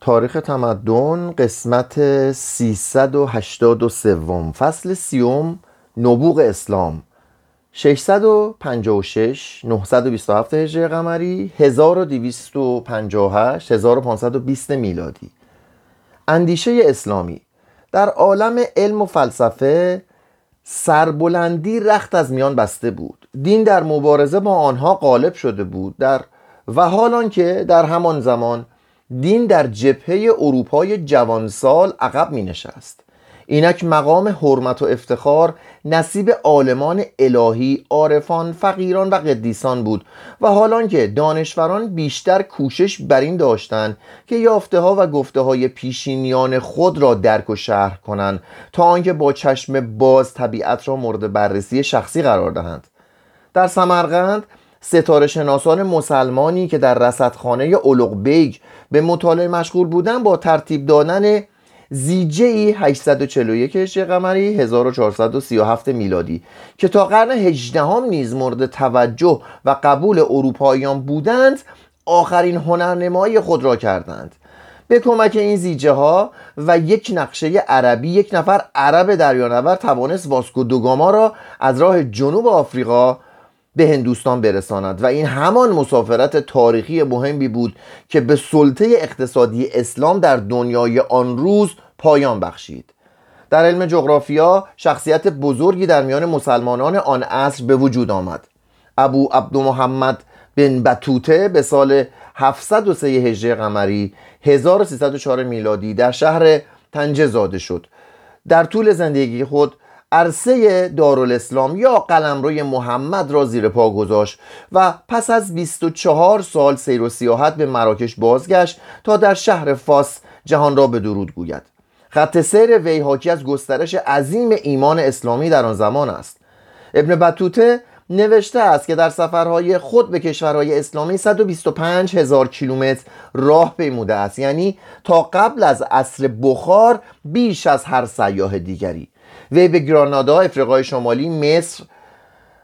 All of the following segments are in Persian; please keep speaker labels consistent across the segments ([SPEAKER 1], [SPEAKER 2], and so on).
[SPEAKER 1] تاریخ تمدن قسمت 383 فصل سیوم نبوغ اسلام. 656 927 هجری قمری 1258 1520 میلادی. اندیشه اسلامی. در عالم علم و فلسفه سربلندی رخت از میان بسته بود. دین در مبارزه با آنها غالب شده بود. در و حال که در همان زمان دین در جبهه اروپای جوانسال عقب می نشست اینک مقام حرمت و افتخار نصیب عالمان الهی عارفان فقیران و قدیسان بود و حالان که دانشوران بیشتر کوشش بر این داشتند که یافته ها و گفته های پیشینیان خود را درک و شرح کنند تا آنکه با چشم باز طبیعت را مورد بررسی شخصی قرار دهند. در سمرقند ستاره شناسان مسلمانی که در رصدخانه الغ بیگ به مطالعه مشغول بودن با ترتیب دادن زیج‌های 841 هجری قمری 1437 میلادی که تا قرن 18 هم نیز مورد توجه و قبول اروپاییان بودند آخرین هنرنمایی خود را کردند. به کمک این زیج‌ها و یک نقشه عربی یک نفر عرب دریانور توانست واسکو دوگاما را از راه جنوب آفریقا به هندوستان برساند و این همان مسافرت تاریخی مهمی بود که به سلطه اقتصادی اسلام در دنیای آن روز پایان بخشید. در علم جغرافیا شخصیت بزرگی در میان مسلمانان آن عصر به وجود آمد. ابو عبد محمد بن بطوته به سال 703 هجری قمری 1304 میلادی در شهر تنجه زاده شد. در طول زندگی خود عرصه دارالاسلام یا قلمروی محمد را زیر پا گذاشت و پس از 24 سال سیر و سیاحت به مراکش بازگشت تا در شهر فاس جهان را به درود گوید. خط سیر وی حاکی از گسترش عظیم ایمان اسلامی در آن زمان است. ابن بطوته نوشته است که در سفرهای خود به کشورهای اسلامی 125 هزار کیلومتر راه پیموده است. یعنی تا قبل از عصر بخار بیش از هر سیاه دیگری. وی به گرانادا افریقای شمالی مصر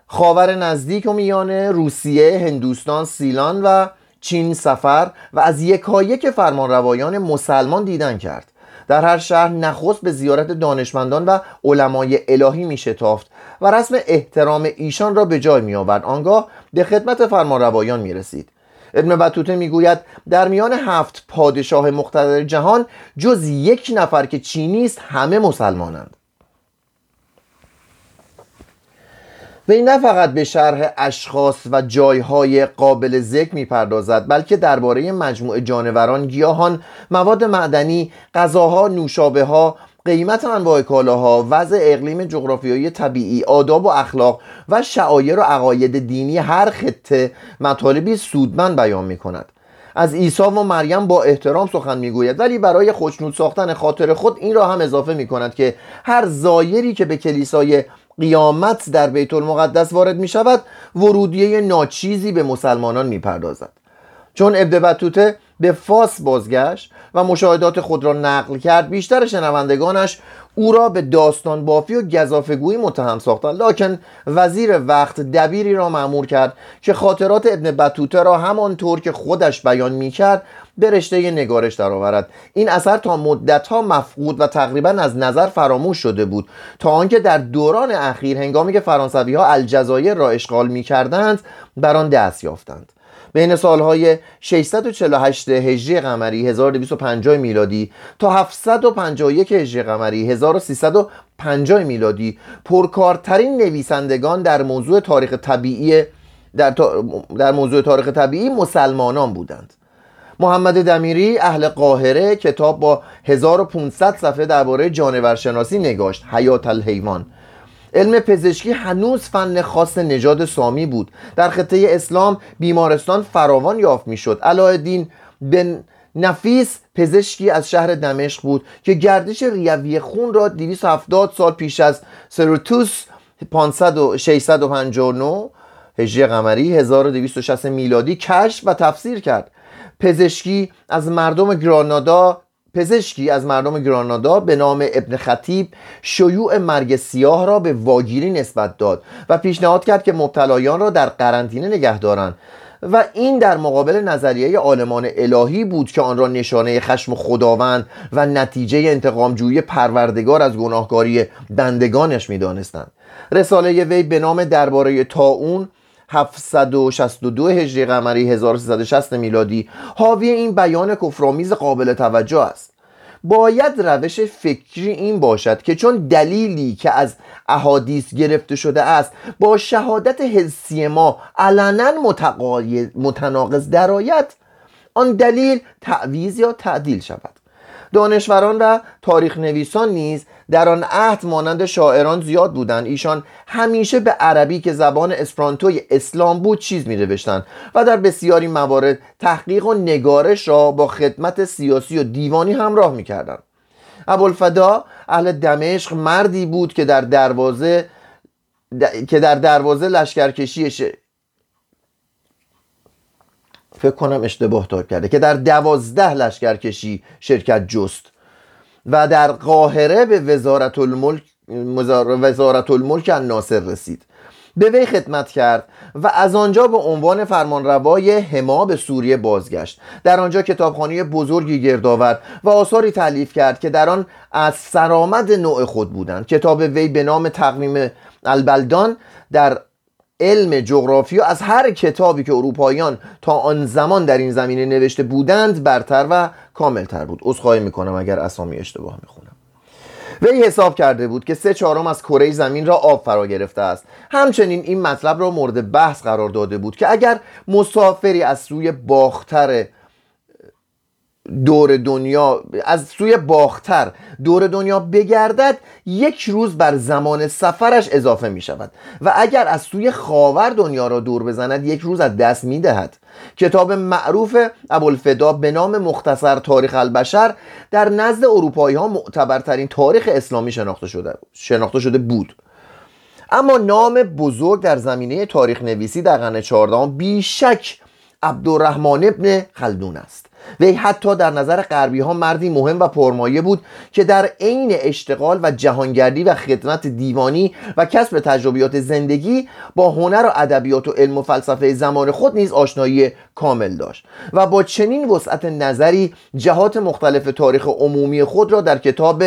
[SPEAKER 1] خاور نزدیک و میانه روسیه هندوستان سیلان و چین سفر و از یکایک فرمانروایان مسلمان دیدن کرد. در هر شهر نخست به زیارت دانشمندان و علمای الهی می شتافت و رسم احترام ایشان را به جای می آورد آنگاه به خدمت فرمانروایان می رسید ابن بطوته می‌گوید در میان هفت پادشاه مقتدر جهان جز یک نفر که چینی است همه مسلمانند. وی نه فقط به شرح اشخاص و جایهای قابل ذکر می‌پردازد بلکه درباره مجموع جانوران گیاهان مواد معدنی غذاها نوشابه ها قیمت انواع کالاها وضع اقلیم جغرافیایی طبیعی آداب و اخلاق و شعایر و عقاید دینی هر خطه مطالبی سودمند بیان می کند از عیسی و مریم با احترام سخن می‌گوید ولی برای خوشنود ساختن خاطر خود این را هم اضافه می کند که هر زایری که به کلیسای قیامت در بیت المقدس وارد می شود ورودیه ناچیزی به مسلمانان می پردازد چون ابن بطوته به فاس بازگشت و مشاهدات خود را نقل کرد بیشتر شنوندگانش او را به داستان بافی و گذافگویی متهم ساختند. لکن وزیر وقت دبیری را معمور کرد که خاطرات ابن بطوته را همانطور که خودش بیان می‌کرد به رشته نگارش درآورد. این اثر تا مدتها مفقود و تقریبا از نظر فراموش شده بود. تا آنکه در دوران اخیر هنگامی که فرانسوی ها الجزایر را اشغال می‌کردند بر آن دست یافتند. بین سالهای 648 هجری قمری 1250 میلادی تا 751 هجری قمری 1350 میلادی. پرکارترین نویسندگان در موضوع تاریخ طبیعی در, در موضوع تاریخ طبیعی مسلمانان بودند. محمد دمیری اهل قاهره کتاب با 1500 صفحه درباره جانورشناسی نگاشت حیات الحیوان. علم پزشکی هنوز فن خاص نژاد سامی بود. در خطه اسلام بیمارستان فراوان یافت می‌شد. علایالدین بن نفیس پزشکی از شهر دمشق بود که گردش ریوی خون را 270 سال پیش از سروتوس 659 هجری قمری 1260 میلادی کشف و تفسیر کرد. پزشکی از مردم گرانادا پزشکی از مردم گرانادا به نام ابن خطیب شیوع مرگ سیاه را به واگیری نسبت داد و پیشنهاد کرد که مبتلایان را در قرنطینه نگه دارند. و این در مقابل نظریه آلمان الهی بود که آن را نشانه خشم خداوند و نتیجه انتقامجویی پروردگار از گناهکاری بندگانش می‌دانستند. رساله وی به نام درباره تاون 762 هجری قمری 1360 میلادی حاوی این بیان کفرآمیز قابل توجه است. باید روش فکری این باشد که چون دلیلی که از احادیث گرفته شده است با شهادت حسی ما علنا متناقض درآید آن دلیل تعویز یا تعدیل شود. دانشوران و تاریخ نویسان نیز در آن عهد مانند شاعران زیاد بودند. ایشان همیشه به عربی که زبان اسپرانتوی اسلام بود چیز می نوشتند و در بسیاری موارد تحقیق و نگارش را با خدمت سیاسی و دیوانی همراه می کردند ابوالفدا اهل دمشق مردی بود که در دروازه که در دروازه لشکرکشی فکر کنم اشتباه تار کرده که در دوازده لشکرکشی شرکت جست. و در قاهره به وزارت الملک وزارت الملک ناصر رسید. به وی خدمت کرد و از آنجا به عنوان فرمانروای هما به سوریه بازگشت. در آنجا کتابخانه بزرگی گرد آورد و آثاری تعلیف کرد که در آن از سرآمد نوع خود بودند. کتاب وی به نام تقویم البلدان در علم جغرافیا از هر کتابی که اروپاییان تا آن زمان در این زمینه نوشته بودند برتر و کاملتر بود. عذرخواهی می‌کنم اگر اسامی اشتباه می‌خونم. وی حساب کرده بود که سه چهارم از کره زمین را آب فرا گرفته است. همچنین این مطلب را مورد بحث قرار داده بود که اگر مسافری از سوی باختر دور دنیا از سوی باختر دور دنیا بگردد یک روز بر زمان سفرش اضافه می شود و اگر از سوی خاور دنیا را دور بزند یک روز از دست می دهد کتاب معروف ابوالفدا به نام مختصر تاریخ البشر در نزد اروپایی ها معتبرترین تاریخ اسلامی شناخته شده, شناخته شده بود. اما نام بزرگ در زمینه تاریخ نویسی در قرن چهاردهم بیشک عبدالرحمن ابن خلدون است. وی حتی در نظر غربی ها مردی مهم و پرمایه بود که در عین اشتغال و جهانگردی و خدمت دیوانی و کسب تجربیات زندگی با هنر و ادبیات و علم و فلسفه زمان خود نیز آشنایی کامل داشت و با چنین وسعت نظری جهات مختلف تاریخ عمومی خود را در کتاب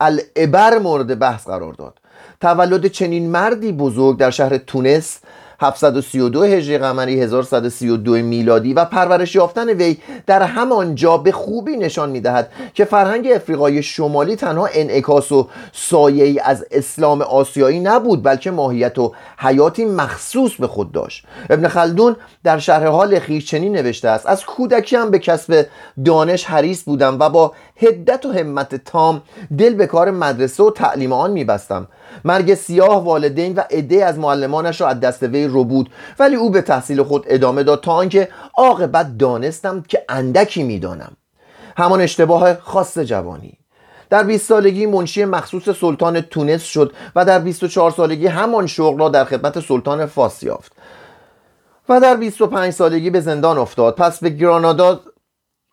[SPEAKER 1] العبر مورد بحث قرار داد. تولد چنین مردی بزرگ در شهر تونس 732 هجری قمری 1132 میلادی و پرورش یافتن وی در همانجا به خوبی نشان می‌دهد که فرهنگ افریقای شمالی تنها انعکاس و سایه از اسلام آسیایی نبود بلکه ماهیت و حیاتی مخصوص به خود داشت. ابن خلدون در شرح حال خیش چنین نوشته است از کودکی هم به کسب دانش حریص بودم و با هدت و همت تام دل به کار مدرسه و تعلیم آن میبستم. مرگ سیاه والدین و عده از معلمانش را از دست وی رو بود. ولی او به تحصیل خود ادامه داد تا آنکه عاقبت دانستم که اندکی می‌دانم. همان اشتباه خاص جوانی. در 20 سالگی منشی مخصوص سلطان تونس شد و در 24 سالگی همان شغل را در خدمت سلطان فاس یافت. و در 25 سالگی به زندان افتاد. پس به گرانادا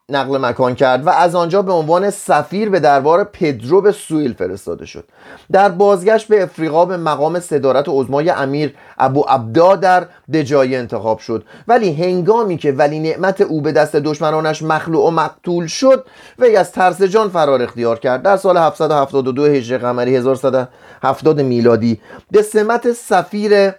[SPEAKER 1] نقل مکان کرد و از آنجا به عنوان سفیر به دربار پدرو به سویل فرستاده شد. در بازگشت به افریقا به مقام صدارت عزمای امیر ابو عبدا در دجایی انتخاب شد. ولی هنگامی که ولی نعمت او به دست دشمنانش مخلوع و مقتول شد وی از ترس جان فرار اختیار کرد. در سال 772 هجری قمری 1170 میلادی به سمت سفیر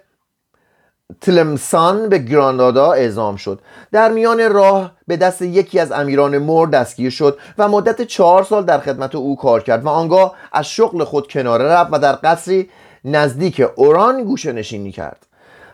[SPEAKER 1] تلمسان به گرانادا اعزام شد. در میان راه به دست یکی از امیران مور دستگیر شد و مدت چهار سال در خدمت او کار کرد و آنگاه از شغل خود کناره رفت و در قصری نزدیک اوران گوشه نشینی کرد.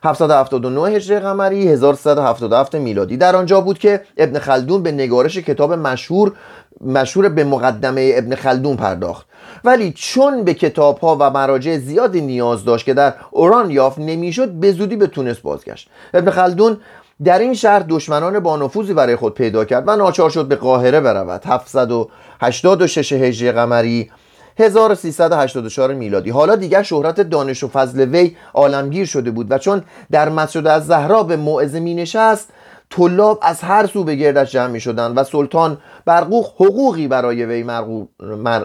[SPEAKER 1] 779 هجری قمری 1377 میلادی. در آنجا بود که ابن خلدون به نگارش کتاب مشهور مشهور به مقدمه ابن خلدون پرداخت. ولی چون به کتاب ها و مراجع زیادی نیاز داشت که در اوران یافت نمی‌شد به زودی به تونس بازگشت. ابن خلدون در این شهر دشمنان با نفوذی برای خود پیدا کرد و ناچار شد به قاهره برود. 786 هجری قمری 1384 میلادی. حالا دیگر شهرت دانش و فضل وی عالمگیر شده بود و چون در مسجد از زهرا به موعظه می نشست طلاب از هر سو به گردش جمع می شدن و سلطان برقوق حقوقی برای وی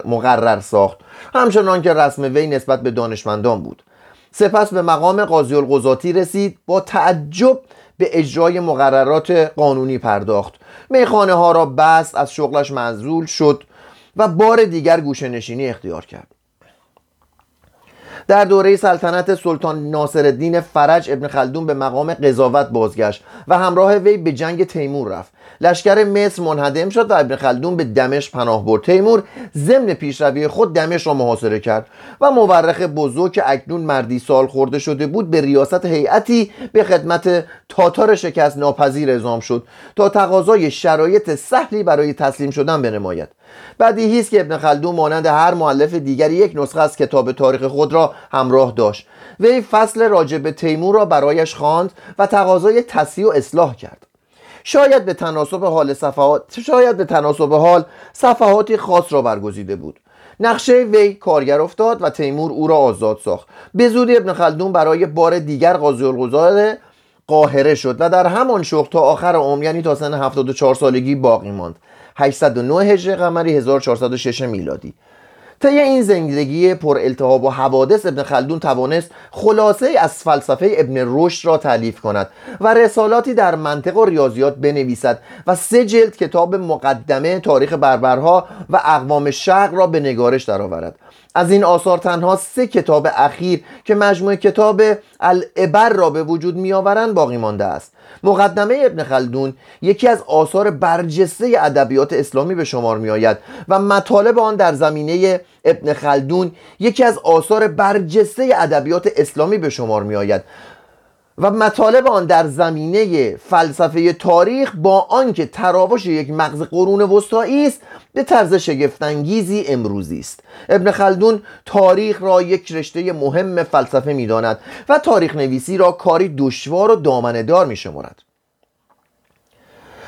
[SPEAKER 1] مقرر ساخت. همچنان که رسم وی نسبت به دانشمندان بود. سپس به مقام قاضی القضاتی رسید با تعجب به اجرای مقررات قانونی پرداخت. میخانه ها را بست از شغلش منزول شد و بار دیگر گوشه نشینی اختیار کرد. در دوره سلطنت سلطان ناصرالدین فرج ابن خلدون به مقام قضاوت بازگشت و همراه وی به جنگ تیمور رفت. لشکر مصر منهدم شد و ابن خلدون به دمشق پناه برد. تیمور ضمن پیشروی خود دمشق را محاصره کرد و مورخ بزرگ که اکنون مردی سال خورده شده بود به ریاست هیئتی به خدمت تاتار شکست ناپذیر اعزام شد تا تقاضای شرایط سهلی برای تسلیم شدن بنماید. بدیهی است که ابن خلدون مانند هر معلف دیگری یک نسخه از کتاب تاریخ خود را همراه داشت. وی فصل راجع به تیمور را برایش خواند و تقاضای تصحیح و اصلاح کرد. شاید به تناسب حال صفحات شاید به تناسب حال صفحاتی خاص را برگزیده بود. نقشه وی کارگر افتاد و تیمور او را آزاد ساخت. به زودی ابن خلدون برای بار دیگر قاضی القضات قاهره شد و در همان شغل تا آخر عمر یعنی تا سن 74 سالگی باقی ماند. 809 هجری قمری 1406 میلادی. طی این زندگی پر التهاب و حوادث ابن خلدون توانست خلاصه از فلسفه ابن رشد را تعلیف کند و رسالاتی در منطق و ریاضیات بنویسد و سه جلد کتاب مقدمه تاریخ بربرها و اقوام شرق را به نگارش درآورد. از این آثار تنها سه کتاب اخیر که مجموع کتاب العبر را به وجود میآورند باقی مانده است. مقدمه ابن خلدون یکی از آثار برجسته ادبیات اسلامی به شمار می آید و مطالب آن در زمینه ابن خلدون یکی از آثار برجسته ادبیات اسلامی به شمار می آید و مطالب آن در زمینه فلسفه تاریخ با آنکه تراوش یک مغز قرون وسطایی است به طرز شگفتانگیزی امروزی است. ابن خلدون تاریخ را یک رشته مهم فلسفه می‌داند و تاریخ نویسی را کاری دشوار و دامنهدار می شمارد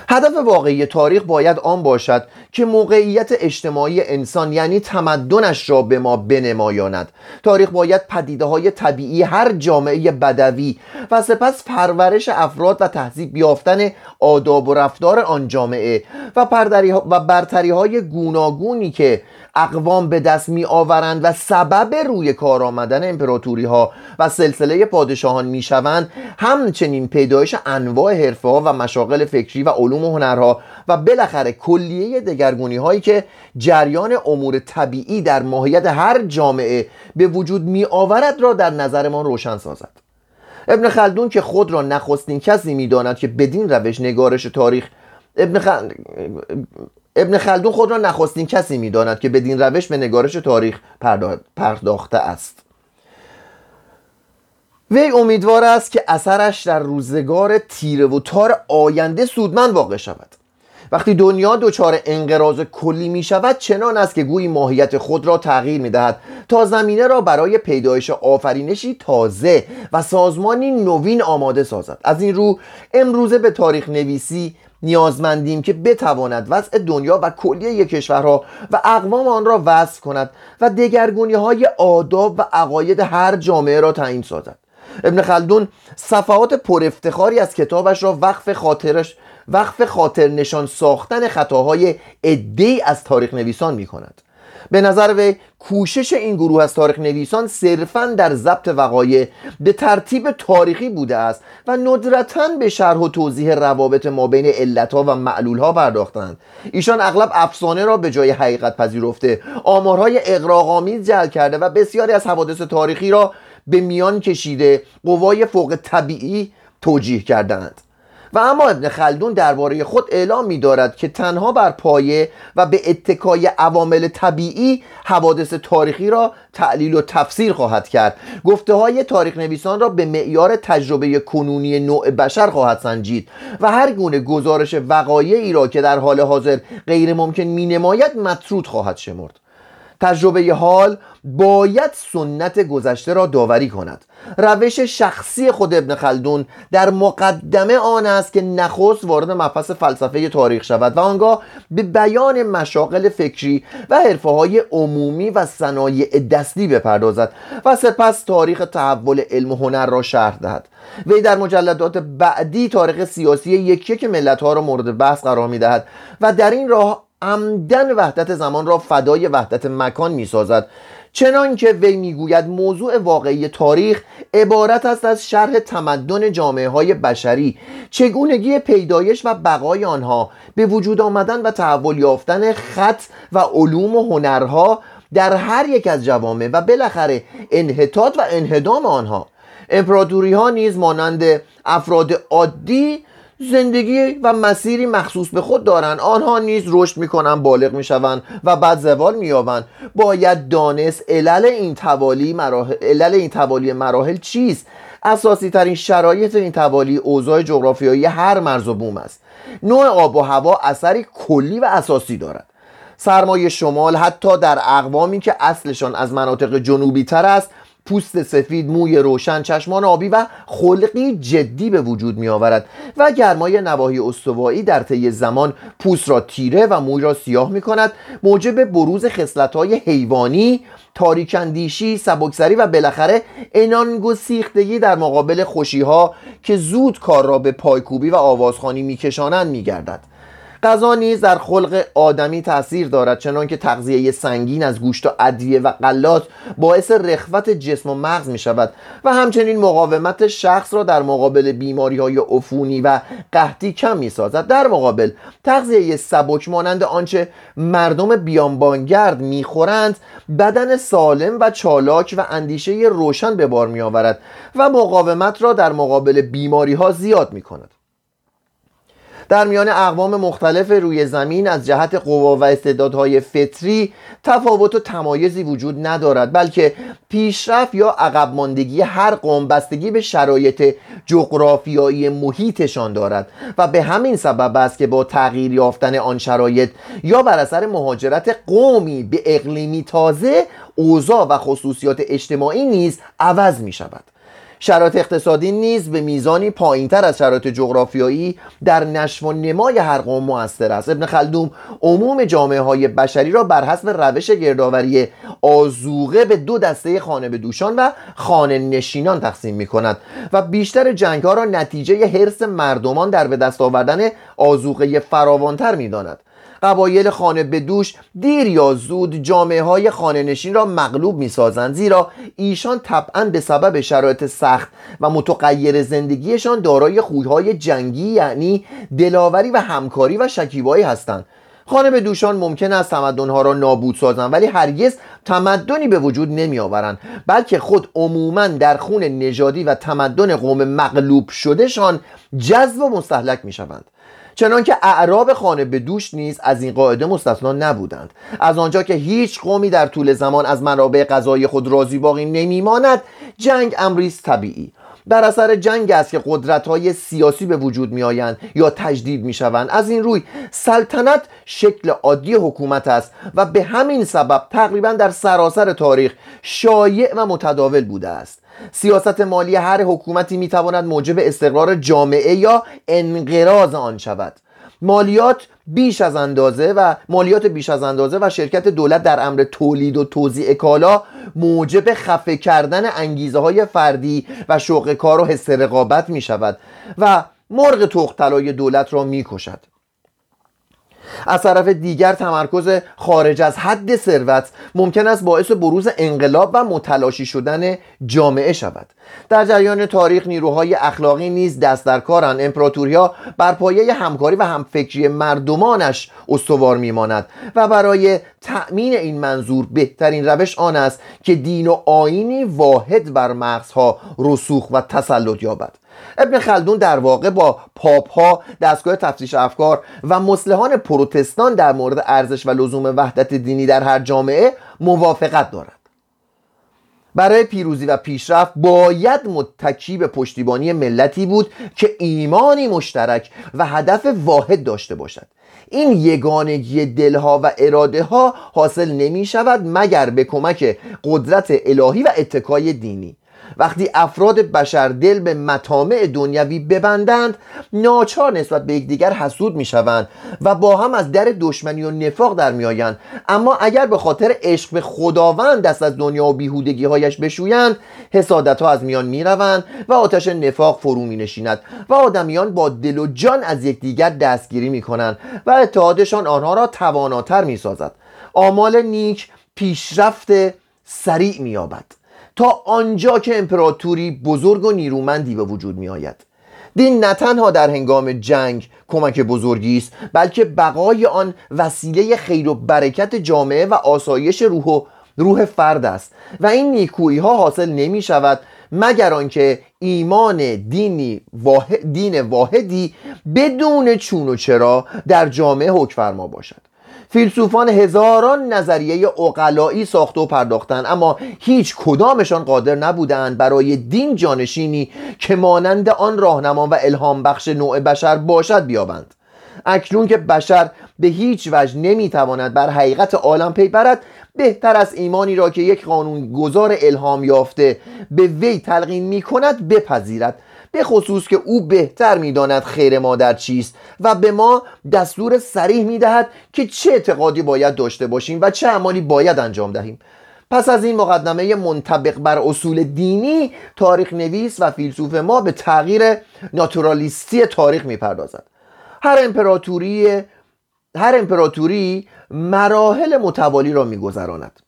[SPEAKER 1] هدف واقعی تاریخ باید آن باشد که موقعیت اجتماعی انسان یعنی تمدنش را به ما بنمایاند. تاریخ باید پدیده های طبیعی هر جامعه بدوی و سپس پرورش افراد و تهذیب یافتن آداب و رفتار آن جامعه و, و برتری های گوناگونی که اقوام به دست می آورند و سبب روی کار آمدن امپراتوری ها و سلسله پادشاهان می شوند همچنین پیدایش انواع حرفه ها و مشاغل فکری و علوم و هنرها و بالاخره کلیه دگرگونی هایی که جریان امور طبیعی در ماهیت هر جامعه به وجود می آورد را در نظر ما روشن سازد. ابن خلدون که خود را نخستین کسی می‌داند که بدین روش نگارش تاریخ ابن, خل... ابن خلدون خود را نخستین کسی می‌داند که بدین روش به نگارش تاریخ پرداخته است. وی امیدوار است که اثرش در روزگار تیره و تار آینده سودمند واقع شود. وقتی دنیا دچار انقراض کلی می شود چنان است که گویی ماهیت خود را تغییر می دهد تا زمینه را برای پیدایش آفرینشی تازه و سازمانی نوین آماده سازد. از این رو امروزه به تاریخ نویسی نیازمندیم که بتواند وضع دنیا و کلیه کشورها و اقوام آن را وصف کند و دگرگونی های آداب و عقاید هر جامعه را تعیین سازد. ابن خلدون صفحات پر افتخاری از کتابش را وقف خاطرش وقف خاطر نشان ساختن خطاهای عدهای از تاریخ نویسان می کند به نظر وی کوشش این گروه از تاریخ نویسان صرفا در ضبط وقایع به ترتیب تاریخی بوده است و ندرتا به شرح و توضیح روابط ما بین علتها و معلولها پرداختند. ایشان اغلب افسانه را به جای حقیقت پذیرفته آمارهای اقراقآمیز جل کرده و بسیاری از حوادث تاریخی را به میان کشیده قوای فوق طبیعی توجیه کردند. و اما ابن خلدون درباره خود اعلام می دارد که تنها بر پایه و به اتکای عوامل طبیعی حوادث تاریخی را تعلیل و تفسیر خواهد کرد. گفته های تاریخ نویسان را به معیار تجربه کنونی نوع بشر خواهد سنجید و هر گونه گزارش وقایعی را که در حال حاضر غیر ممکن می نماید مطرود خواهد شمرد. تجربه حال باید سنت گذشته را داوری کند. روش شخصی خود ابن خلدون در مقدمه آن است که نخست وارد مبحث فلسفه تاریخ شود و آنگاه به بیان مشاغل فکری و حرفه های عمومی و صنایع دستی بپردازد و سپس تاریخ تحول علم و هنر را شرح دهد. وی در مجلدات بعدی تاریخ سیاسی یکی که ملت ها را مورد بحث قرار می دهد و در این راه عمدن وحدت زمان را فدای وحدت مکان می سازد چنان که وی می‌گوید موضوع واقعی تاریخ عبارت است از شرح تمدن جامعه های بشری چگونگی پیدایش و بقای آنها به وجود آمدن و تحول یافتن خط و علوم و هنرها در هر یک از جوامع و بالاخره انحطاط و انهدام آنها. امپراتوری ها نیز مانند افراد عادی زندگی و مسیری مخصوص به خود دارند آنها نیز رشد می‌کنند بالغ می‌شوند و بعد زوال مییابند. باید دانست علل این توالی مراحل علل این توالی مراحل چیست. اساسی ترین شرایط این توالی اوضاع جغرافیایی هر مرز و بوم است. نوع آب و هوا اثری کلی و اساسی دارد. سرمایه شمال حتی در اقوامی که اصلشان از مناطق جنوبی تر است پوست سفید موی روشن چشمان آبی و خلقی جدی به وجود می آورد و گرمای نواحی استوایی در طی زمان پوست را تیره و موی را سیاه می کند موجب بروز خصلت های حیوانی تاریکندیشی سبکسری و بالاخره انانگسیختگی در مقابل خوشی ها که زود کار را به پایکوبی و آوازخانی میکشانند میگردد. غذا نیز در خلق آدمی تاثیر دارد چنان که تغذیه سنگین از گوشت و ادویه و غلات باعث رخوت جسم و مغز می شود و همچنین مقاومت شخص را در مقابل بیماری های عفونی و قحطی کم می سازد در مقابل تغذیه سبک مانند آنچه مردم بیانبانگرد می خورند بدن سالم و چالاک و اندیشه روشن به بار می آورد و مقاومت را در مقابل بیماری ها زیاد می کند در میان اقوام مختلف روی زمین از جهت قوا و استعدادهای فطری تفاوت و تمایزی وجود ندارد بلکه پیشرفت یا عقب ماندگی هر قوم بستگی به شرایط جغرافیایی محیطشان دارد و به همین سبب است که با تغییر یافتن آن شرایط یا بر اثر مهاجرت قومی به اقلیمی تازه اوضاع و خصوصیات اجتماعی نیز عوض می شود شرایط اقتصادی نیز به میزانی پایینتر از شرایط جغرافیایی در نشو و نمای هر قوم موثر است. ابن خلدوم عموم جامعه های بشری را بر حسب روش گردآوری آزوغه به دو دسته خانه به دوشان و خانه نشینان تقسیم می کند و بیشتر جنگ ها را نتیجه حرس مردمان در به دست آوردن آزوغه فراوانتر می داند قبایل خانه به دوش دیر یا زود جامعه های خانه نشین را مغلوب می سازند زیرا ایشان طبعا به سبب شرایط سخت و متغیر زندگیشان دارای خویهای جنگی یعنی دلاوری و همکاری و شکیبایی هستند. خانه به دوشان ممکن است تمدنها را نابود سازند ولی هرگز تمدنی به وجود نمی آورند بلکه خود عموما در خون نژادی و تمدن قوم مغلوب شدهشان جذب و مستحلک می شوند چنانکه اعراب خانه به دوش نیز از این قاعده مستثنا نبودند. از آنجا که هیچ قومی در طول زمان از منابع غذای خود راضی باقی نمیماند جنگ امری طبیعی. در اثر جنگ است که قدرت های سیاسی به وجود می آیند یا تجدید می شوند از این روی سلطنت شکل عادی حکومت است و به همین سبب تقریبا در سراسر تاریخ شایع و متداول بوده است. سیاست مالی هر حکومتی می تواند موجب استقرار جامعه یا انقراض آن شود. مالیات بیش از اندازه و مالیات بیش از اندازه و شرکت دولت در امر تولید و توزیع کالا موجب خفه کردن انگیزه های فردی و شوق کار و حس رقابت می شود و مرغ تخت طلای دولت را می کشد از طرف دیگر تمرکز خارج از حد ثروت ممکن است باعث بروز انقلاب و متلاشی شدن جامعه شود. در جریان تاریخ نیروهای اخلاقی نیز دست در کارند. امپراتوریا بر پایه همکاری و همفکری مردمانش استوار میماند و برای تأمین این منظور بهترین روش آن است که دین و آینی واحد بر مغزها رسوخ و تسلط یابد. ابن خلدون در واقع با پاپ ها دستگاه تفتیش افکار و مسلحان پروتستان در مورد ارزش و لزوم وحدت دینی در هر جامعه موافقت دارد. برای پیروزی و پیشرفت باید متکی به پشتیبانی ملتی بود که ایمانی مشترک و هدف واحد داشته باشد. این یگانگی دلها و اراده ها حاصل نمی شود مگر به کمک قدرت الهی و اتکای دینی. وقتی افراد بشر دل به مطامع دنیوی ببندند ناچار نسبت به یکدیگر حسود می‌شوند و با هم از در دشمنی و نفاق در میآیند. اما اگر به خاطر عشق به خداوند دست از دنیا و بیهودگی هایش بشویند حسادت ها از میان می‌روند و آتش نفاق فرو می نشیند و آدمیان با دل و جان از یکدیگر دستگیری می کنند و اتحادشان آنها را تواناتر می سازد آمال نیک پیشرفت سریع مییابد. تا آنجا که امپراتوری بزرگ و نیرومندی به وجود می آید دین نه تنها در هنگام جنگ کمک بزرگی است بلکه بقای آن وسیله خیر و برکت جامعه و آسایش روح و روح فرد است و این نیکویی ها حاصل نمی شود مگر آنکه ایمان دینی واحد دین واحدی بدون چون و چرا در جامعه حکفرما باشد. فیلسوفان هزاران نظریه اقلایی ساخته و پرداختند اما هیچ کدامشان قادر نبودند برای دین جانشینی که مانند آن راهنما و الهام بخش نوع بشر باشد بیابند. اکنون که بشر به هیچ وجه نمی‌تواند بر حقیقت عالم پی برد بهتر از ایمانی را که یک قانون گذار الهام یافته به وی تلقین می کند بپذیرد. به خصوص که او بهتر می‌داند خیر ما در چیست و به ما دستور سریح می‌دهد که چه اعتقادی باید داشته باشیم و چه عمالی باید انجام دهیم. پس از این مقدمه منطبق بر اصول دینی تاریخ نویس و فیلسوف ما به تغییر ناتورالیستی تاریخ می‌پردازد. هر امپراتوری هر امپراتوری مراحل متوالی را میگذراند.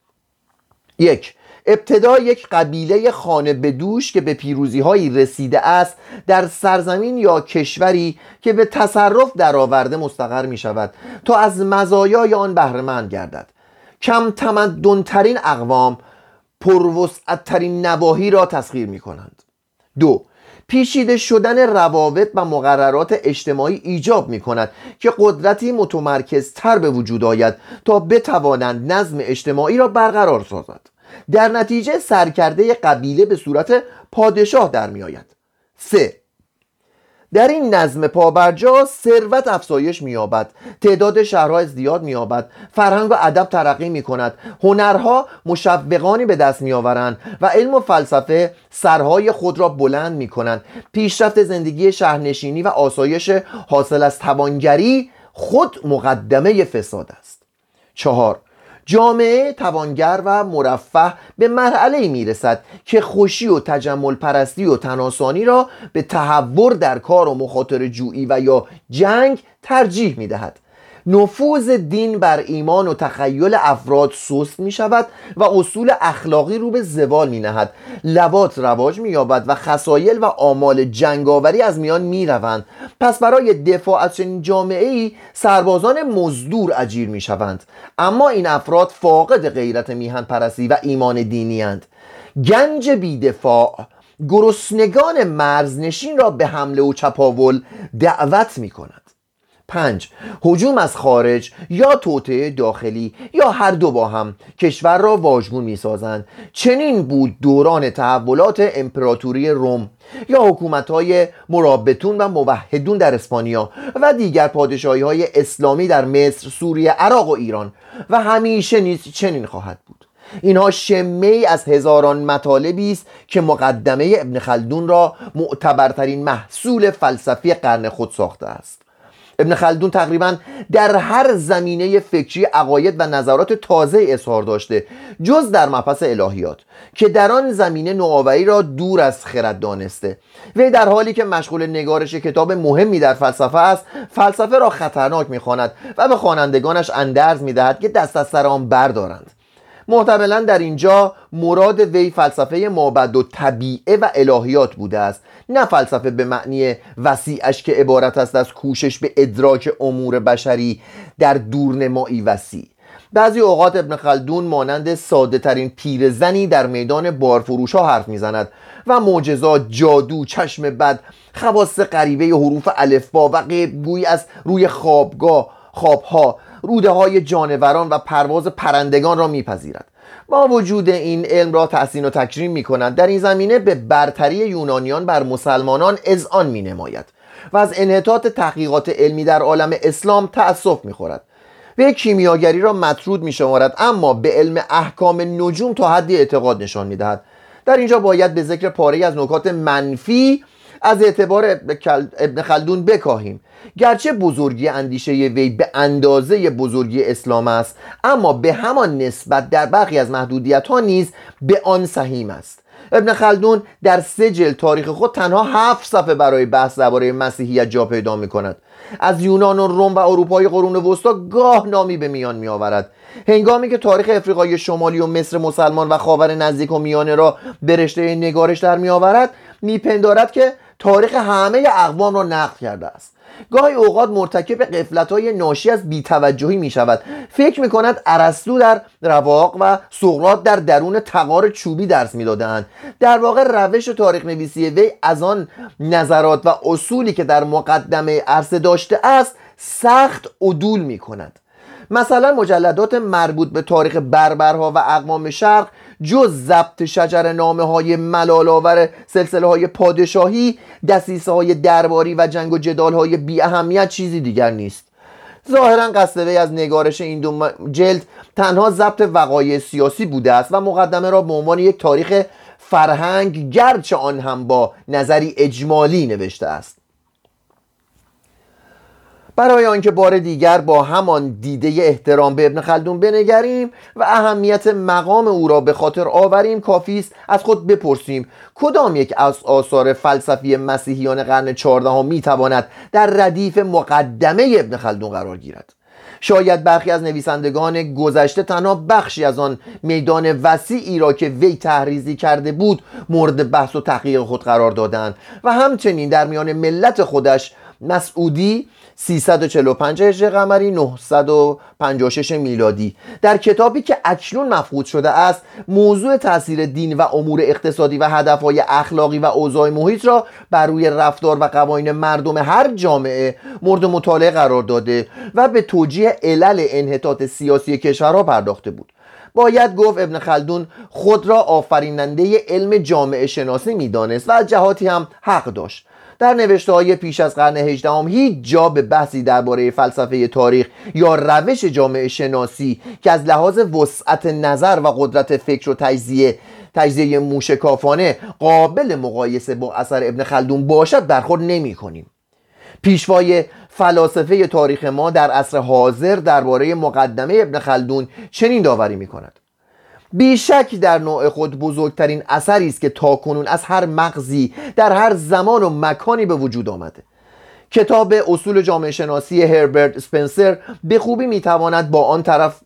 [SPEAKER 1] یک ابتدا یک قبیله خانه بدوش که به پیروزی هایی رسیده است در سرزمین یا کشوری که به تصرف درآورده مستقر می شود تا از مزایای آن بهرهمند گردد. کم تمدنترین اقوام پروسعتترین نواحی را تسخیر می کنند دو پیشیده شدن روابط و مقررات اجتماعی ایجاب می کند که قدرتی متمرکزتر به وجود آید تا بتوانند نظم اجتماعی را برقرار سازد. در نتیجه سرکرده قبیله به صورت پادشاه در می آید. سه. در این نظم پابرجا ثروت افزایش مییابد تعداد شهرها زیاد مییابد فرهنگ و ادب ترقی می کند هنرها مشوقانی به دست میآورند و علم و فلسفه سرهای خود را بلند می کنند. پیشرفت زندگی شهرنشینی و آسایش حاصل از توانگری خود مقدمه فساد است. چهار. جامعه توانگر و مرفه به مرحله می رسد که خوشی و تجمل پرستی و تناسانی را به تحور در کار و مخاطر جویی و یا جنگ ترجیح می دهد نفوذ دین بر ایمان و تخیل افراد سست می شود و اصول اخلاقی رو به زوال می نهد. لبات رواج می یابد و خسایل و آمال جنگاوری از میان می روند. پس برای دفاع از چنین جامعه ای سربازان مزدور اجیر می شوند. اما این افراد فاقد غیرت میهن پرستی و ایمان دینی هند گنج بیدفاع گرسنگان مرزنشین را به حمله و چپاول دعوت می کند. پنج. هجوم از خارج یا توطعه داخلی یا هر دو با هم کشور را واژگون می‌سازند. چنین بود دوران تحولات امپراتوری روم یا حکومت های مرابطون و موحدون در اسپانیا و دیگر پادشاهی های اسلامی در مصر، سوریه، عراق و ایران. و همیشه نیز چنین خواهد بود. اینها شمه از هزاران مطالبی است که مقدمه ابن خلدون را معتبرترین محصول فلسفی قرن خود ساخته است. ابن خلدون تقریبا در هر زمینه فکری عقاید و نظرات تازه اظهار داشته جز در مبحث الهیات که در آن زمینه نوآوری را دور از خرد دانسته. وی در حالی که مشغول نگارش کتاب مهمی در فلسفه است فلسفه را خطرناک می‌خواند و به خوانندگانش اندرز می‌دهد که دست از سر آن بردارند. محتملا در اینجا مراد وی فلسفه مابد و طبیعه و الهیات بوده است. نه فلسفه به معنی وسیعش که عبارت است از کوشش به ادراک امور بشری در دورنمایی وسیع. بعضی اوقات ابن خلدون مانند ساده ترین پیرزنی در میدان بارفروش ها حرف می‌زند و معجزات جادو چشم بد خواص غریبه حروف الفبا و گویی از روی خوابگاه خوابها روده های جانوران و پرواز پرندگان را میپذیرد. با وجود این علم را تحسین و تکریم می کنند در این زمینه به برتری یونانیان بر مسلمانان اذعان می نماید و از انحطاط تحقیقات علمی در عالم اسلام تأسف می خورد به کیمیاگری را مطرود می شمارد اما به علم احکام نجوم تا حدی اعتقاد نشان می دهد در اینجا باید به ذکر پاره از نکات منفی از اعتبار ابن خلدون بکاهیم. گرچه بزرگی اندیشه وی به اندازه بزرگی اسلام است اما به همان نسبت در برخی از محدودیت ها نیز به آن سهیم است. ابن خلدون در سه جلد تاریخ خود تنها هفت صفحه برای بحث درباره مسیحیت جا پیدا می کند از یونان و روم و اروپای قرون وسطا گاه نامی به میان می آورد هنگامی که تاریخ افریقای شمالی و مصر مسلمان و خاور نزدیک و میانه را به نگارش در می آورد میپندارد که تاریخ همه اقوام را نقد کرده است. گاهی اوقات مرتکب قفلت های ناشی از بیتوجهی می شود فکر می کند عرستو در رواق و سقرات در درون تقار چوبی درس می دادن. در واقع روش تاریخ نویسی وی از آن نظرات و اصولی که در مقدمه عرصه داشته است سخت عدول می کند مثلا مجلدات مربوط به تاریخ بربرها و اقوام شرق جز ضبط شجر نامه های ملالاور سلسله های پادشاهی دسیسه های درباری و جنگ و جدال های بی اهمیت چیزی دیگر نیست. ظاهرا قصد از نگارش این دو جلد تنها ضبط وقایع سیاسی بوده است و مقدمه را به عنوان یک تاریخ فرهنگ گرچه آن هم با نظری اجمالی نوشته است. برای آنکه بار دیگر با همان دیده احترام به ابن خلدون بنگریم و اهمیت مقام او را به خاطر آوریم کافی است از خود بپرسیم کدام یک از آثار فلسفی مسیحیان قرن چهاردهم می‌تواند در ردیف مقدمه ابن خلدون قرار گیرد؟ شاید برخی از نویسندگان گذشته تنها بخشی از آن میدان وسیعی را که وی تحریزی کرده بود مورد بحث و تحقیق خود قرار دادند و همچنین در میان ملت خودش مسعودی 345 هجری قمری 956 میلادی. در کتابی که اکنون مفقود شده است موضوع تاثیر دین و امور اقتصادی و هدفهای اخلاقی و اوضاع محیط را بر روی رفتار و قوانین مردم هر جامعه مورد مطالعه قرار داده و به توجیه علل انحطاط سیاسی کشورها پرداخته بود. باید گفت ابن خلدون خود را آفریننده علم جامعه شناسی می‌دانست و جهاتی هم حق داشت. در نوشته های پیش از قرن هجدهم هیچ جا به بحثی درباره فلسفه تاریخ یا روش جامعه شناسی که از لحاظ وسعت نظر و قدرت فکر و تجزیه تجزیه موشکافانه قابل مقایسه با اثر ابن خلدون باشد برخورد نمی کنیم پیشوای فلاسفه تاریخ ما در عصر حاضر درباره مقدمه ابن خلدون چنین داوری می کند بیشک در نوع خود بزرگترین اثری است که تاکنون از هر مغزی در هر زمان و مکانی به وجود آمده. کتاب اصول جامعه شناسی هربرت سپنسر به خوبی می‌تواند با آن طرف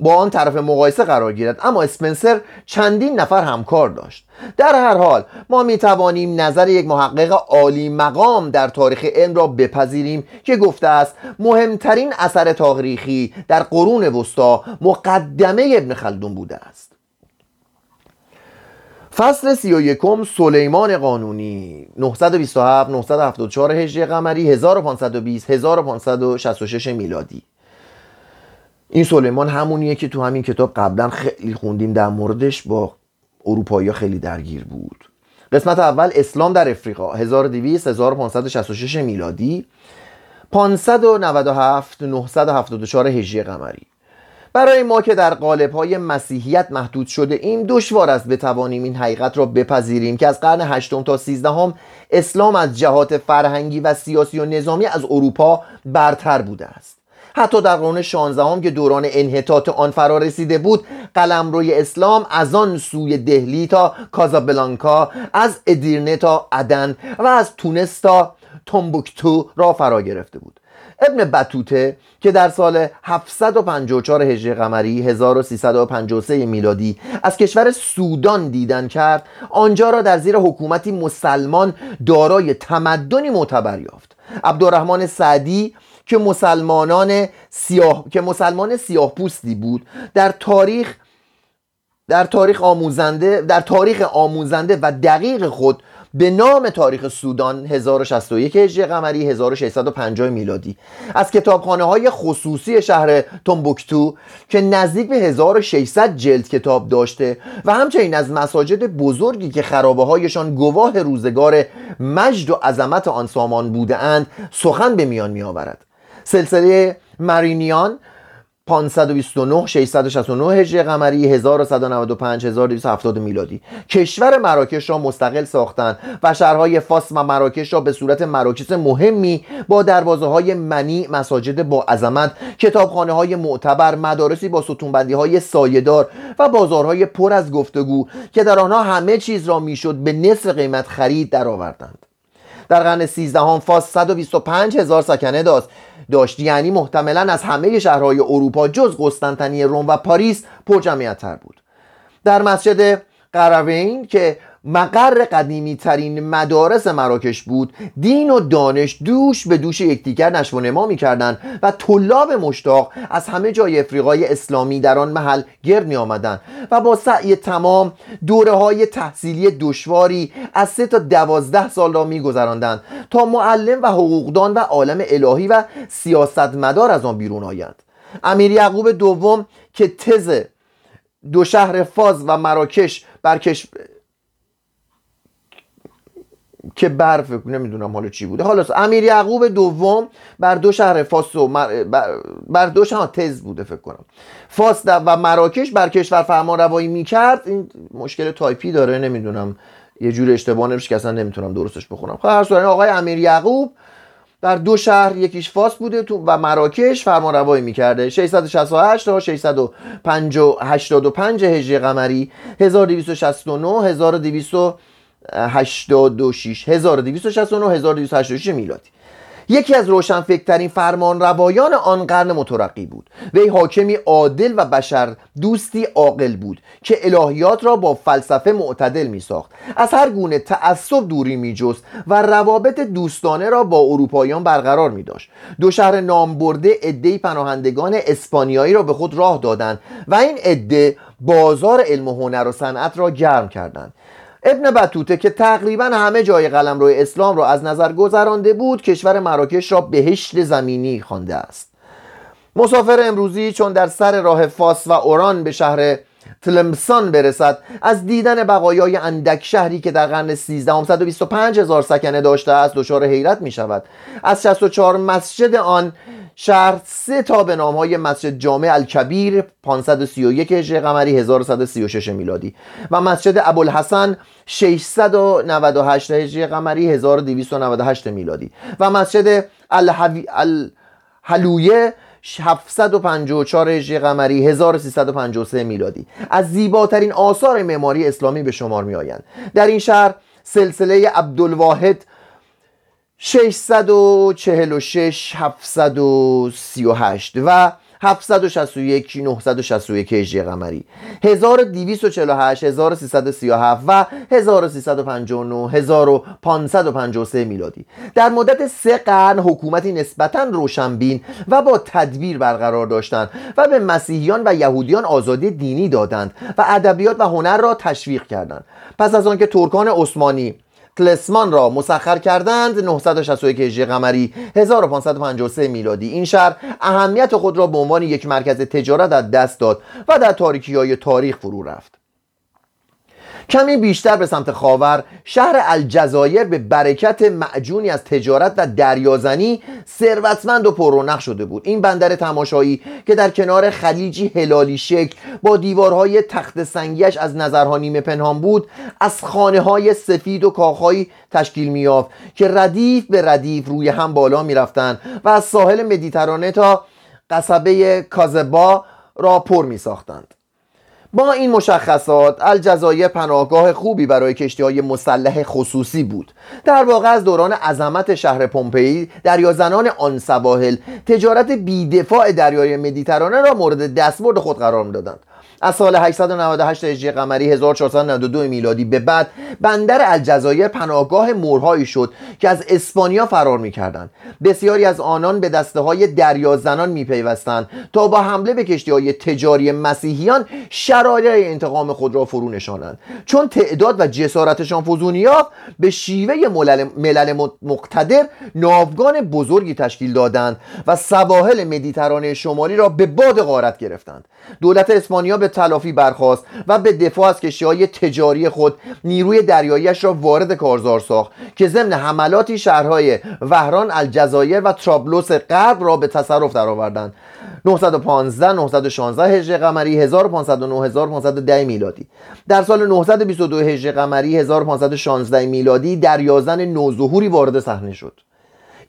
[SPEAKER 1] با آن طرف مقایسه قرار گیرد اما اسپنسر چندین نفر همکار داشت. در هر حال ما می توانیم نظر یک محقق عالی مقام در تاریخ علم را بپذیریم که گفته است مهمترین اثر تاریخی در قرون وسطا مقدمه ابن خلدون بوده است. فصل سی و یکم سلیمان قانونی. 927 974 هجری قمری 1520 1566 میلادی. این سلیمان همونیه که تو همین کتاب قبلا خیلی خوندیم در موردش با اروپایی خیلی درگیر بود. قسمت اول اسلام در افریقا 1200 1566 میلادی. 597 974 هجری قمری. برای ما که در قالب های مسیحیت محدود شده این دشوار است بتوانیم این حقیقت را بپذیریم که از قرن هشتم تا سیزدهم اسلام از جهات فرهنگی و سیاسی و نظامی از اروپا برتر بوده است. حتی در قرن 16 هم که دوران انحطاط آن فرا رسیده بود قلمروی اسلام از آن سوی دهلی تا کازابلانکا از ادیرنه تا عدن و از تونس تا تومبوکتو را فرا گرفته بود. ابن بطوته که در سال 754 هجری قمری 1353 میلادی از کشور سودان دیدن کرد آنجا را در زیر حکومتی مسلمان دارای تمدنی معتبر یافت. عبدالرحمن سعدی که مسلمانان سیاه که مسلمان سیاه پوستی بود در تاریخ در تاریخ آموزنده در تاریخ آموزنده و دقیق خود به نام تاریخ سودان 1061 هجری قمری 1650 میلادی. از کتابخانه های خصوصی شهر تومبوکتو که نزدیک به 1600 جلد کتاب داشته و همچنین از مساجد بزرگی که خرابه هایشان گواه روزگار مجد و عظمت آن سامان بوده اند سخن به میان می آورد سلسله مرینیان 529 669 هجری قمری 1195 1270 میلادی. کشور مراکش را مستقل ساختند و شهرهای فاس و مراکش را به صورت مراکز مهمی با دروازه های منی مساجد با عظمت کتابخانه های معتبر مدارسی با ستونبندی های سایدار و بازارهای پر از گفتگو که در آنها همه چیز را می‌شد به نصف قیمت خرید درآوردند. در قرن 13 هم فاس 125 هزار سکنه داشت. داشت. یعنی محتملا از همه شهرهای اروپا جز قسطنطنیه روم و پاریس پرجمعیتتر بود. در مسجد قروین که مقر قدیمی ترین مدارس مراکش بود. دین و دانش دوش به دوش یکدیگر نشو و نما می‌کردند و طلاب مشتاق از همه جای افریقای اسلامی در آن محل گرد می آمدن و با سعی تمام دوره های تحصیلی دشواری از سه تا دوازده سال را میگذراندند تا معلم و حقوقدان و عالم الهی و سیاستمدار از آن بیرون آیند. امیر یعقوب دوم که تز دو شهر فاز و مراکش بر که برف نمی‌دونم حالا چی بوده. حالا امیر یعقوب دوم بر دو شهر فاس و مر... بر... دو شهر تز بوده فکر کنم. فاس و مراکش بر کشور فرمان روایی می‌کرد. این مشکل تایپی داره نمی‌دونم. یه جور اشتباه نمیشه که اصلا نمی‌تونم درستش بخونم. خب هر صورت آقای امیر یعقوب در دو شهر یکیش فاس بوده تو و مراکش فرمان روایی می‌کرده 668 تا 685 هجری قمری 1269 1200 86 1269 1286 میلادی. یکی از روشنفکرترین فرمان روایان آن قرن مترقی بود. وی حاکمی عادل و بشر دوستی عاقل بود که الهیات را با فلسفه معتدل می ساخت از هر گونه تعصب دوری می جست و روابط دوستانه را با اروپاییان برقرار می داشت دو شهر نامبرده عدهای پناهندگان اسپانیایی را به خود راه دادند و این عده بازار علم و هنر و صنعت را گرم کردند. ابن بطوته که تقریبا همه جای قلم روی اسلام را از نظر گذرانده بود کشور مراکش را بهشت زمینی خوانده است. مسافر امروزی چون در سر راه فاس و اوران به شهر تلمسان برسد. از دیدن بقایای اندک شهری که در قرن 13 125 هزار سکنه داشته است دچار حیرت می شود از 64 مسجد آن شهر سه تا به نام های مسجد جامع الکبیر 531 هجری قمری 1136 میلادی. و مسجد ابوالحسن 698 هجری قمری 1298 میلادی. و مسجد الحلویه 754 هجری قمری 1353 میلادی. از زیباترین آثار معماری اسلامی به شمار می آیند در این شهر سلسله عبدالواحد 646 738 و 761 961 هجری قمری. 1248 1337 و 1359 1553 میلادی. در مدت سه قرن حکومتی نسبتا روشنبین و با تدبیر برقرار داشتند و به مسیحیان و یهودیان آزادی دینی دادند و ادبیات و هنر را تشویق کردند. پس از آنکه ترکان عثمانی تلسمان را مسخر کردند. 961 هجری قمری 1553 میلادی. این شهر اهمیت خود را به عنوان یک مرکز تجارت از دست داد و در تاریکی های تاریخ فرو رفت کمی بیشتر به سمت خاور شهر الجزایر به برکت معجونی از تجارت و دریازنی ثروتمند و پررونق شده بود این بندر تماشایی که در کنار خلیجی هلالی شکل با دیوارهای تخت سنگیش از نظرها نیمه پنهان بود از خانه های سفید و کاخهایی تشکیل میافت که ردیف به ردیف روی هم بالا می‌رفتند و از ساحل مدیترانه تا قصبه کازبا را پر می ساختند. با این مشخصات الجزایر پناهگاه خوبی برای کشتی های مسلح خصوصی بود. در واقع از دوران عظمت شهر پومپئی دریازنان آن سواحل تجارت بیدفاع دریای مدیترانه را مورد دستبرد خود قرار می‌دادند. از سال 898 هجری قمری 1492 میلادی به بعد بندر الجزایر پناهگاه مورهایی شد که از اسپانیا فرار می‌کردند. بسیاری از آنان به دسته های دریا زنان میپیوستند تا با حمله به کشتی های تجاری مسیحیان شرایط انتقام خود را فرو نشانند. چون تعداد و جسارتشان فزونی به شیوه ملل مقتدر ناوگان بزرگی تشکیل دادند و سواحل مدیترانه شمالی را به باد غارت گرفتند. دولت اسپانیا به تلافی برخواست و به دفاع از کشتی های تجاری خود نیروی دریاییش را وارد کارزار ساخت که ضمن حملاتی شهرهای وهران الجزایر و ترابلوس غرب را به تصرف درآوردند. 915 916 هجری قمری 1509 1510 میلادی. در سال 922 هجری قمری 1516 میلادی دریازن نوظهوری وارد صحنه شد.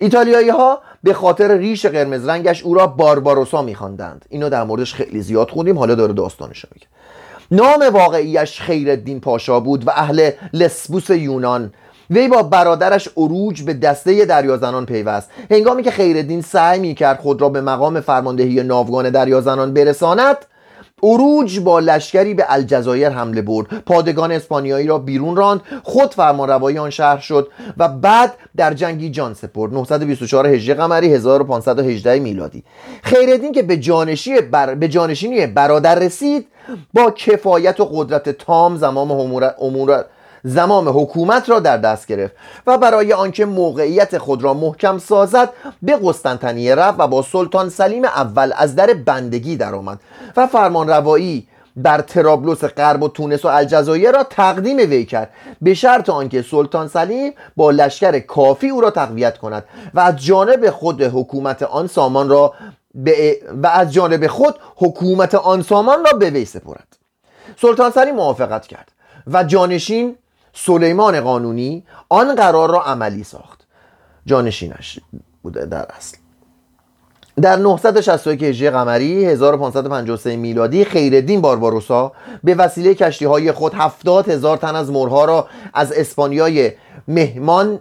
[SPEAKER 1] ایتالیایی ها به خاطر ریش قرمز رنگش او را بارباروسا میخواندند. اینو در موردش خیلی زیاد خوندیم حالا داره داستانش میگه. نام واقعیش خیرالدین پاشا بود و اهل لسبوس یونان. وی با برادرش اروج به دسته دریازنان پیوست. هنگامی که خیرالدین سعی می‌کرد خود را به مقام فرماندهی ناوگان دریازنان برساند اروج با لشکری به الجزایر حمله برد. پادگان اسپانیایی را بیرون راند. خود فرمانروایی آن شهر شد و بعد در جنگی جان سپرد. 924 هجری قمری 1518 میلادی. خیرالدین که به جانشینی بر... به جانشینی برادر رسید با کفایت و قدرت تام زمام امور, امور زمام حکومت را در دست گرفت و برای آنکه موقعیت خود را محکم سازد به قسطنطنیه رفت و با سلطان سلیم اول از در بندگی درآمد و فرمان روایی بر ترابلوس غرب و تونس و الجزایر را تقدیم وی کرد. به شرط آنکه سلطان سلیم با لشکر کافی او را تقویت کند و از جانب خود حکومت آن سامان را به و از جانب خود حکومت آن سامان را به وی سپرد. سلطان سلیم موافقت کرد و جانشین سلیمان قانونی آن قرار را عملی ساخت. جانشینش بوده در اصل. در 961 هجری قمری 1553 میلادی خیرالدین بارباروسا به وسیله کشتی های خود 70 هزار تن از مرها را از اسپانیای مهمان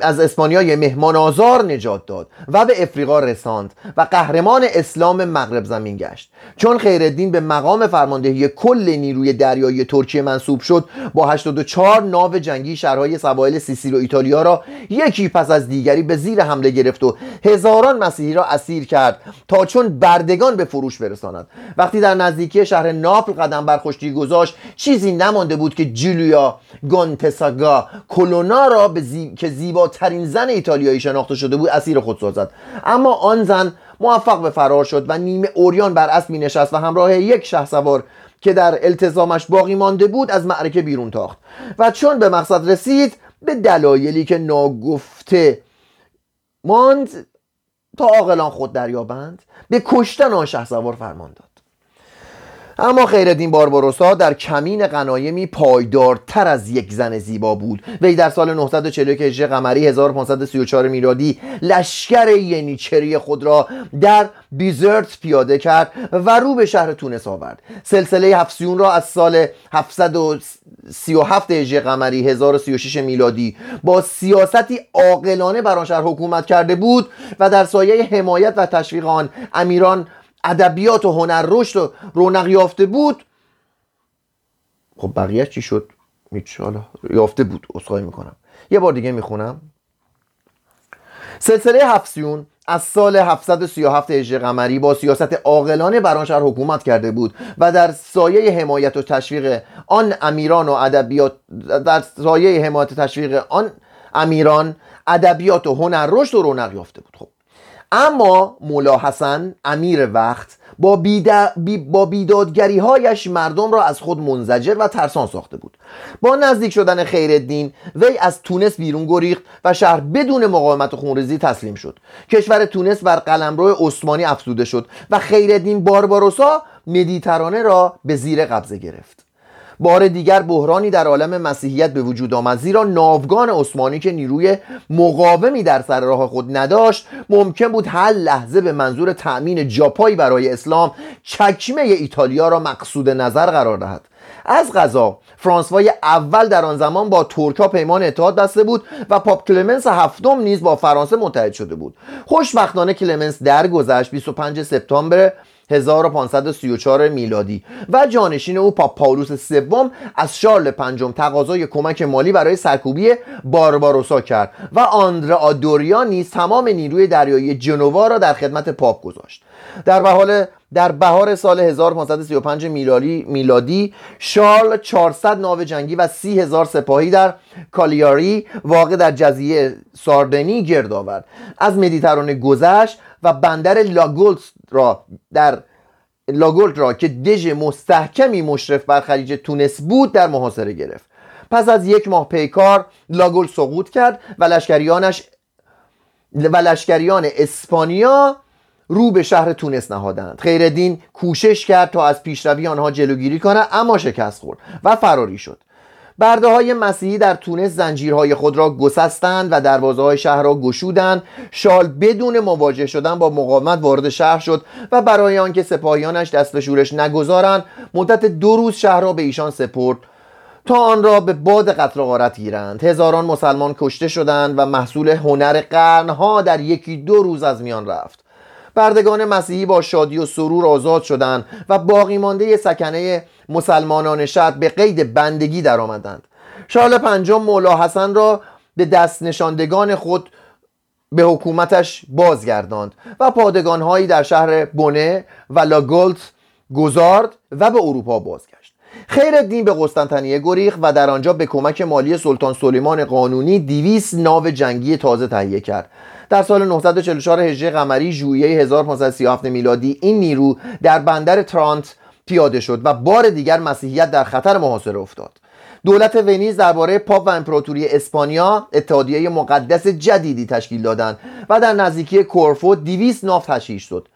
[SPEAKER 1] از اسپانیای مهمان آزار نجات داد و به افریقا رساند و قهرمان اسلام مغرب زمین گشت. چون خیرالدین به مقام فرماندهی کل نیروی دریایی ترکیه منصوب شد با 84 ناو جنگی شهرهای سواحل سیسیل و ایتالیا را یکی پس از دیگری به زیر حمله گرفت و هزاران مسیحی را اسیر کرد تا چون بردگان به فروش برساند. وقتی در نزدیکی شهر ناپل قدم بر خشکی گذاشت چیزی نمانده بود که جولیا گونتساگا کلونا را به زی... که زیباترین زن ایتالیایی شناخته شده بود اسیر خود سازد اما آن زن موفق به فرار شد و نیمه اوریان بر اسب می نشست و همراه یک شه سوار که در التزامش باقی مانده بود از معرکه بیرون تاخت. و چون به مقصد رسید به دلایلی که ناگفته ماند تا عاقلان خود دریابند به کشتن آن شه سوار فرمان داد. اما خیرالدین بارباروسا در کمین غنایمی پایدارتر از یک زن زیبا بود. وی در سال 941 هجری قمری 1534 میلادی لشکر ینیچری خود را در بیزرت پیاده کرد و رو به شهر تونس آورد. سلسله هفسیون را از سال 737 هجری قمری 1036 میلادی با سیاستی عاقلانه بر آن شهر حکومت کرده بود و در سایه حمایت و تشویق آن امیران ادبیات و هنر رشد و رونق یافته بود. خب بقیه چی شد؟ حالا یافته بود اصخایی می‌کنم. یه بار دیگه می‌خونم. سلسله هفسیون از سال 737 هجری قمری با سیاست عاقلانه بر شهر حکومت کرده بود و در سایه حمایت و تشویق آن امیران و ادبیات در سایه حمایت و تشویق آن امیران ادبیات و هنر رشد و رونق یافته بود. خب اما مولا حسن امیر وقت با, بی با بیدادگری هایش مردم را از خود منزجر و ترسان ساخته بود. با نزدیک شدن خیرالدین وی از تونس بیرون گریخت و شهر بدون مقاومت خونریزی تسلیم شد. کشور تونس بر قلمرو عثمانی افزوده شد و خیرالدین بارباروسا مدیترانه را به زیر قبضه گرفت. بار دیگر بحرانی در عالم مسیحیت به وجود آمد زیرا ناوگان عثمانی که نیروی مقاومی در سر راه خود نداشت ممکن بود هر لحظه به منظور تأمین جاپایی برای اسلام چکمه ایتالیا را مقصود نظر قرار دهد. از غذا فرانسوای اول در آن زمان با ترکا پیمان اتحاد بسته بود و پاپ کلمنس هفتم نیز با فرانسه متحد شده بود. خوشبختانه کلمنس درگذشت 25 سپتامبر 1534 میلادی و جانشین او پاپ پاولوس سوم از شارل پنجم تقاضای کمک مالی برای سرکوبی بارباروسا کرد و آندره آدوریا نیز تمام نیروی دریایی جنوا را در خدمت پاپ گذاشت. در هر حال در بهار سال 1535 میلادی میلادی شارل 400 ناو جنگی و 30 هزار سپاهی در کالیاری واقع در جزیره ساردنی گرد آورد. از مدیترانه گذشت و بندر لاگولس را در لاگولد را که دژ مستحکمی مشرف بر خلیج تونس بود در محاصره گرفت. پس از یک ماه پیکار لاگول سقوط کرد و لشکریانش و لشکریان اسپانیا رو به شهر تونس نهادند. خیردین کوشش کرد تا از پیشروی آنها جلوگیری کند اما شکست خورد و فراری شد. برده های مسیحی در تونس زنجیرهای خود را گسستند و دروازه های شهر را گشودند. شال بدون مواجه شدن با مقاومت وارد شهر شد و برای آنکه سپاهیانش دست به شورش نگذارند مدت دو روز شهر را به ایشان سپرد تا آن را به باد قتل غارت گیرند. هزاران مسلمان کشته شدند و محصول هنر قرنها در یکی دو روز از میان رفت. بردگان مسیحی با شادی و سرور آزاد شدند و باقی مانده سکنه مسلمانان شهر به قید بندگی درآمدند شال پنجم مولا حسن را به دست نشاندگان خود به حکومتش بازگرداند و پادگانهایی در شهر بونه و لاگولت گذارد و به اروپا بازگشت خیر الدین به قسطنطنیه گریخ و در آنجا به کمک مالی سلطان سلیمان قانونی دیویس ناو جنگی تازه تهیه کرد. در سال 944 هجری قمری ژوئیه 1537 میلادی این نیرو در بندر ترانت پیاده شد و بار دیگر مسیحیت در خطر محاصره افتاد. دولت ونیز درباره پاپ و امپراتوری اسپانیا اتحادیه مقدس جدیدی تشکیل دادند و در نزدیکی کورفو 200 ناو تجهیز شد.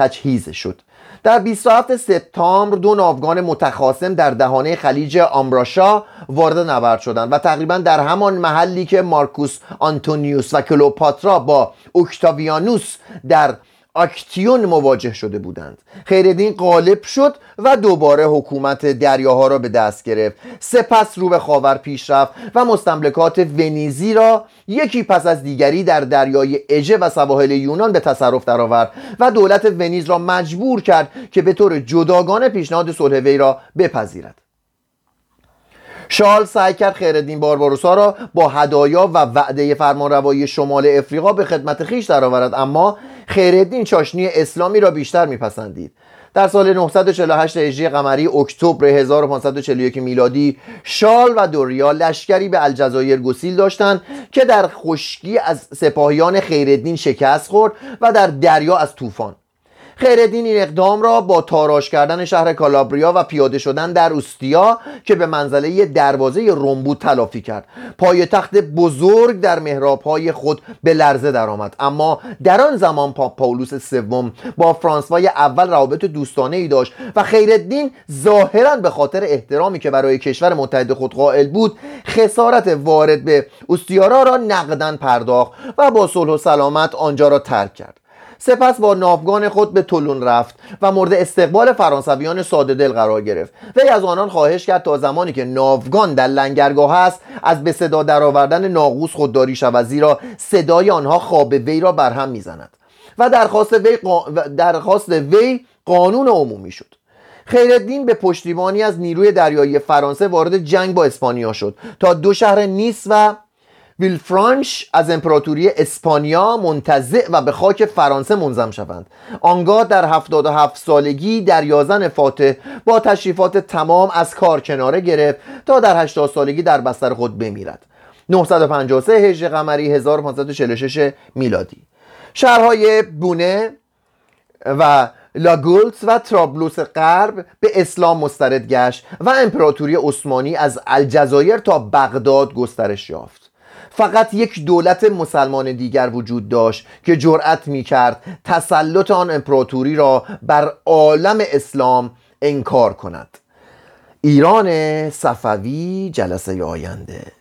[SPEAKER 1] تجهیز شد. در 27 سپتامبر دو ناوگان متخاصم در دهانه خلیج آمراشا وارد نبرد شدند و تقریبا در همان محلی که مارکوس آنتونیوس و کلوپاترا با اوکتاویانوس در اکتیون مواجه شده بودند. خیردین غالب شد و دوباره حکومت دریاها را به دست گرفت. سپس رو به خاور پیش رفت و مستملکات ونیزی را یکی پس از دیگری در دریای اژه و سواحل یونان به تصرف درآورد و دولت ونیز را مجبور کرد که به طور جداگانه پیشنهاد صلح وی را بپذیرد. شال سعی کرد خیردین بارباروسا را با هدایا و وعده فرمانروایی شمال افریقا به خدمت خیش درآورد. اما خیرالدین چاشنی اسلامی را بیشتر میپسندید. در سال 948 هجری قمری اکتبر 1541 میلادی شال و دوریا لشکری به الجزایر گسیل داشتند که در خشکی از سپاهیان خیرالدین شکست خورد و در دریا از طوفان. خیردین این اقدام را با تاراش کردن شهر کالابریا و پیاده شدن در اوستیا که به منزله دروازه روم بود تلافی کرد. پای تخت بزرگ در محرابهای خود به لرزه درآمد. اما در آن زمان پاپ پاولوس سوم با فرانسوای اول روابط دوستانه ای داشت و خیرالدین ظاهرا به خاطر احترامی که برای کشور متحد خود قائل بود خسارت وارد به اوستیارا را نقدن پرداخت و با صلح و سلامت آنجا را ترک کرد. سپس با ناوگان خود به تولون رفت و مورد استقبال فرانسویان ساده دل قرار گرفت. وی از آنان خواهش کرد تا زمانی که ناوگان در لنگرگاه است از به صدا درآوردن ناقوس خودداری شود زیرا صدای آنها خواب وی را برهم می‌زند. و درخواست وی, درخواست وی قانون عمومی شد. خیرالدین به پشتیبانی از نیروی دریایی فرانسه وارد جنگ با اسپانیا شد تا دو شهر نیس و ویلفرانش از امپراتوری اسپانیا منتزع و به خاک فرانسه منظم شوند. آنگاه در 77 سالگی در یازن فاتح با تشریفات تمام از کار کناره گرفت تا در 80 سالگی در بستر خود بمیرد. 953 هجری قمری 1546 میلادی. شهرهای بونه و لاگولت و ترابلوس غرب به اسلام مسترد گشت و امپراتوری عثمانی از الجزایر تا بغداد گسترش یافت. فقط یک دولت مسلمان دیگر وجود داشت که جرأت می کرد تسلط آن امپراتوری را بر عالم اسلام انکار کند. ایران صفوی جلسه آینده.